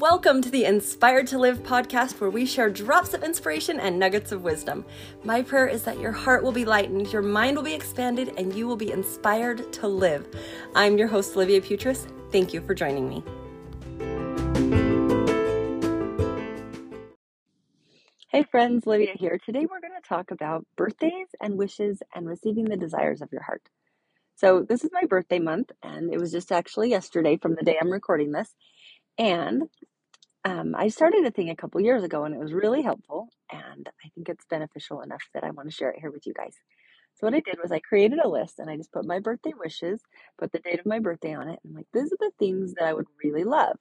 Welcome to the Inspired to Live podcast, where we share drops of inspiration and nuggets of wisdom. My prayer is that your heart will be lightened, your mind will be expanded, and you will be inspired to live. I'm your host, Olivia Putris. Thank you for joining me. Hey friends, Olivia here. Today we're going to talk about birthdays and wishes and receiving the desires of your heart. So, this is my birthday month, and it was just actually yesterday from the day I'm recording this. And um, I started a thing a couple years ago and it was really helpful. And I think it's beneficial enough that I want to share it here with you guys. So, what I did was I created a list and I just put my birthday wishes, put the date of my birthday on it. And I'm like, these are the things that I would really love.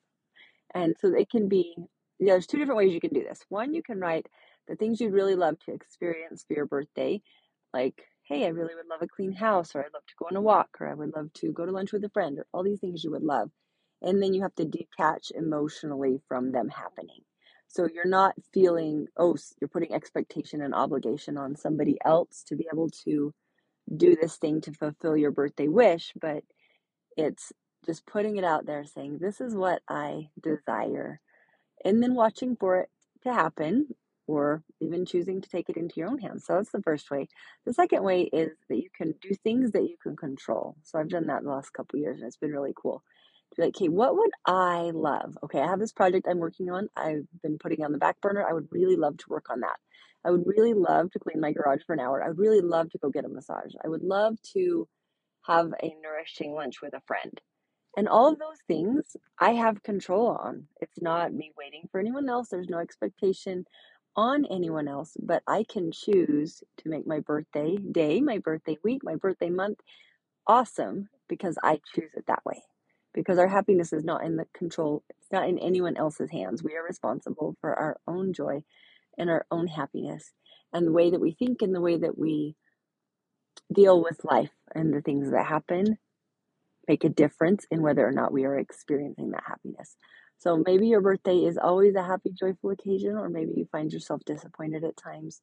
And so it can be, you know, there's two different ways you can do this. One, you can write the things you'd really love to experience for your birthday, like, hey, I really would love a clean house, or I'd love to go on a walk, or I would love to go to lunch with a friend, or all these things you would love and then you have to detach emotionally from them happening. So you're not feeling, oh, you're putting expectation and obligation on somebody else to be able to do this thing to fulfill your birthday wish, but it's just putting it out there saying, this is what I desire, and then watching for it to happen or even choosing to take it into your own hands. So that's the first way. The second way is that you can do things that you can control. So I've done that the last couple years and it's been really cool like, okay, what would I love? Okay, I have this project I'm working on. I've been putting on the back burner. I would really love to work on that. I would really love to clean my garage for an hour. I would really love to go get a massage. I would love to have a nourishing lunch with a friend. And all of those things I have control on. It's not me waiting for anyone else. There's no expectation on anyone else, but I can choose to make my birthday day, my birthday week, my birthday month awesome because I choose it that way because our happiness is not in the control it's not in anyone else's hands. We are responsible for our own joy and our own happiness. And the way that we think and the way that we deal with life and the things that happen make a difference in whether or not we are experiencing that happiness. So maybe your birthday is always a happy joyful occasion or maybe you find yourself disappointed at times.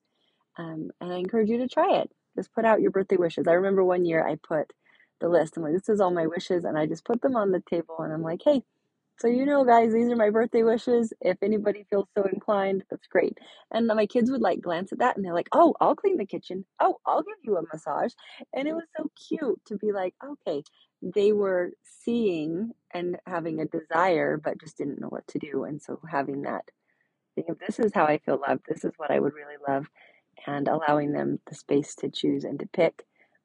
Um, and i encourage you to try it. Just put out your birthday wishes. I remember one year i put the list. I'm like, this is all my wishes. And I just put them on the table and I'm like, hey, so you know, guys, these are my birthday wishes. If anybody feels so inclined, that's great. And my kids would like glance at that and they're like, oh, I'll clean the kitchen. Oh, I'll give you a massage. And it was so cute to be like, okay, they were seeing and having a desire, but just didn't know what to do. And so having that thing of this is how I feel loved, this is what I would really love, and allowing them the space to choose and to pick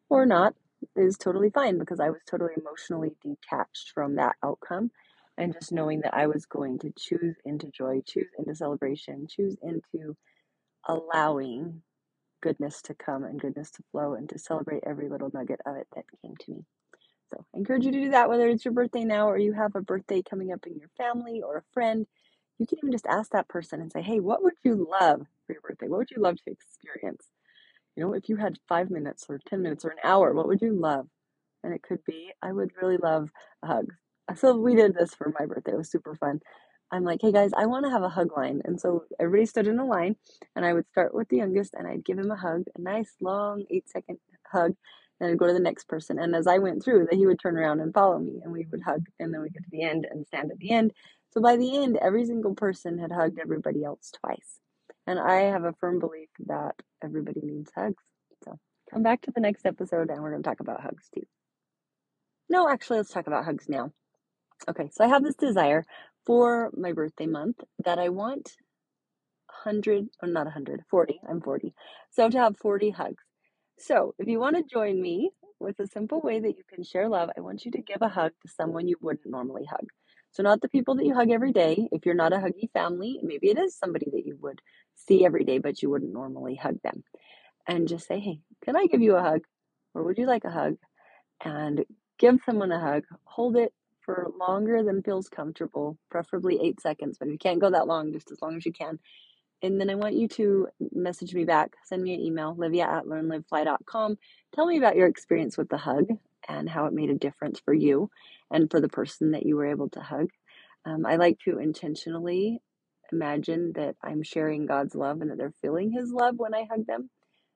or not is totally fine because I was totally emotionally detached from that outcome and just knowing that I was going to choose into joy, choose into celebration, choose into allowing goodness to come and goodness to flow and to celebrate every little nugget of it that came to me. So I encourage you to do that whether it's your birthday now or you have a birthday coming up in your family or a friend. You can even just ask that person and say, Hey, what would you love for your birthday? What would you love to experience? You know, if you had five minutes or 10 minutes or an hour, what would you love? And it could be, I would really love a hug. So we did this for my birthday. It was super fun. I'm like, hey guys, I want to have a hug line. And so everybody stood in a line, and I would start with the youngest, and I'd give him a hug, a nice, long, eight second hug. And I'd go to the next person. And as I went through, that he would turn around and follow me, and we would hug. And then we get to the end and stand at the end. So by the end, every single person had hugged everybody else twice. And I have a firm belief that everybody needs hugs. So come back to the next episode and we're going to talk about hugs too. No, actually, let's talk about hugs now. Okay, so I have this desire for my birthday month that I want 100, or not 100, 40. I'm 40. So to have 40 hugs. So if you want to join me with a simple way that you can share love, I want you to give a hug to someone you wouldn't normally hug. So, not the people that you hug every day. If you're not a huggy family, maybe it is somebody that you would see every day, but you wouldn't normally hug them. And just say, hey, can I give you a hug? Or would you like a hug? And give someone a hug. Hold it for longer than feels comfortable, preferably eight seconds. But if you can't go that long, just as long as you can. And then I want you to message me back, send me an email, livia at learnlivefly.com. Tell me about your experience with the hug and how it made a difference for you and for the person that you were able to hug. Um, I like to intentionally imagine that I'm sharing God's love and that they're feeling His love when I hug them.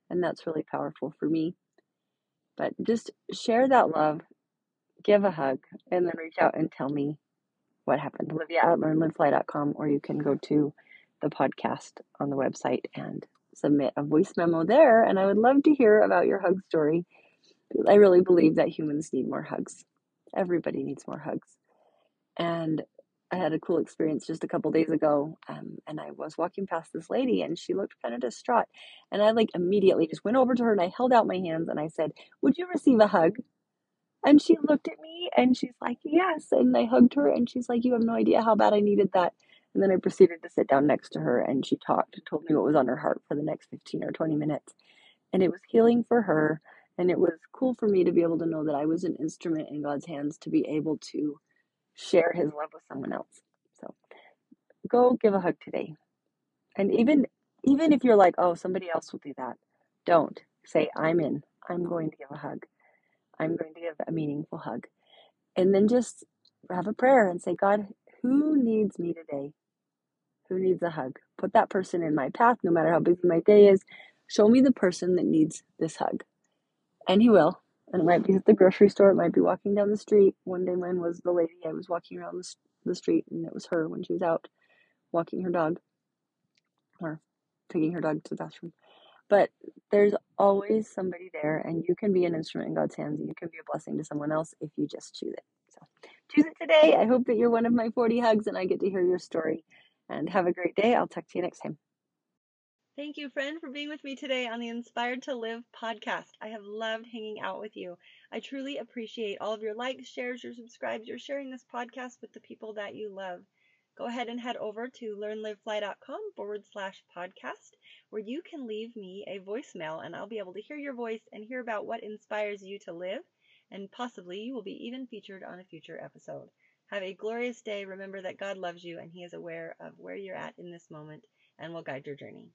And that's really powerful for me. But just share that love, give a hug, and then reach out and tell me what happened. Olivia at learnlivefly.com, or you can go to the podcast on the website and submit a voice memo there. And I would love to hear about your hug story. I really believe that humans need more hugs. Everybody needs more hugs. And I had a cool experience just a couple days ago, um, and I was walking past this lady, and she looked kind of distraught. And I like immediately just went over to her and I held out my hands and I said, "Would you receive a hug?" And she looked at me and she's like, "Yes." And I hugged her, and she's like, "You have no idea how bad I needed that." And then I proceeded to sit down next to her, and she talked, told me what was on her heart for the next fifteen or twenty minutes, and it was healing for her. And it was cool for me to be able to know that I was an instrument in God's hands to be able to share his love with someone else. So go give a hug today. And even even if you're like, oh, somebody else will do that, don't. Say, I'm in. I'm going to give a hug. I'm going to give a meaningful hug. And then just have a prayer and say, God, who needs me today? Who needs a hug? Put that person in my path, no matter how busy my day is. Show me the person that needs this hug. And he will. And it might be at the grocery store, it might be walking down the street. One day mine was the lady I was walking around the, the street, and it was her when she was out walking her dog or taking her dog to the bathroom. But there's always somebody there, and you can be an instrument in God's hands. And you can be a blessing to someone else if you just choose it. So choose it today. I hope that you're one of my 40 hugs and I get to hear your story. And have a great day. I'll talk to you next time. Thank you, friend, for being with me today on the Inspired to Live podcast. I have loved hanging out with you. I truly appreciate all of your likes, shares, your subscribes, your sharing this podcast with the people that you love. Go ahead and head over to learnlivefly.com forward slash podcast, where you can leave me a voicemail and I'll be able to hear your voice and hear about what inspires you to live. And possibly you will be even featured on a future episode. Have a glorious day. Remember that God loves you and He is aware of where you're at in this moment and will guide your journey.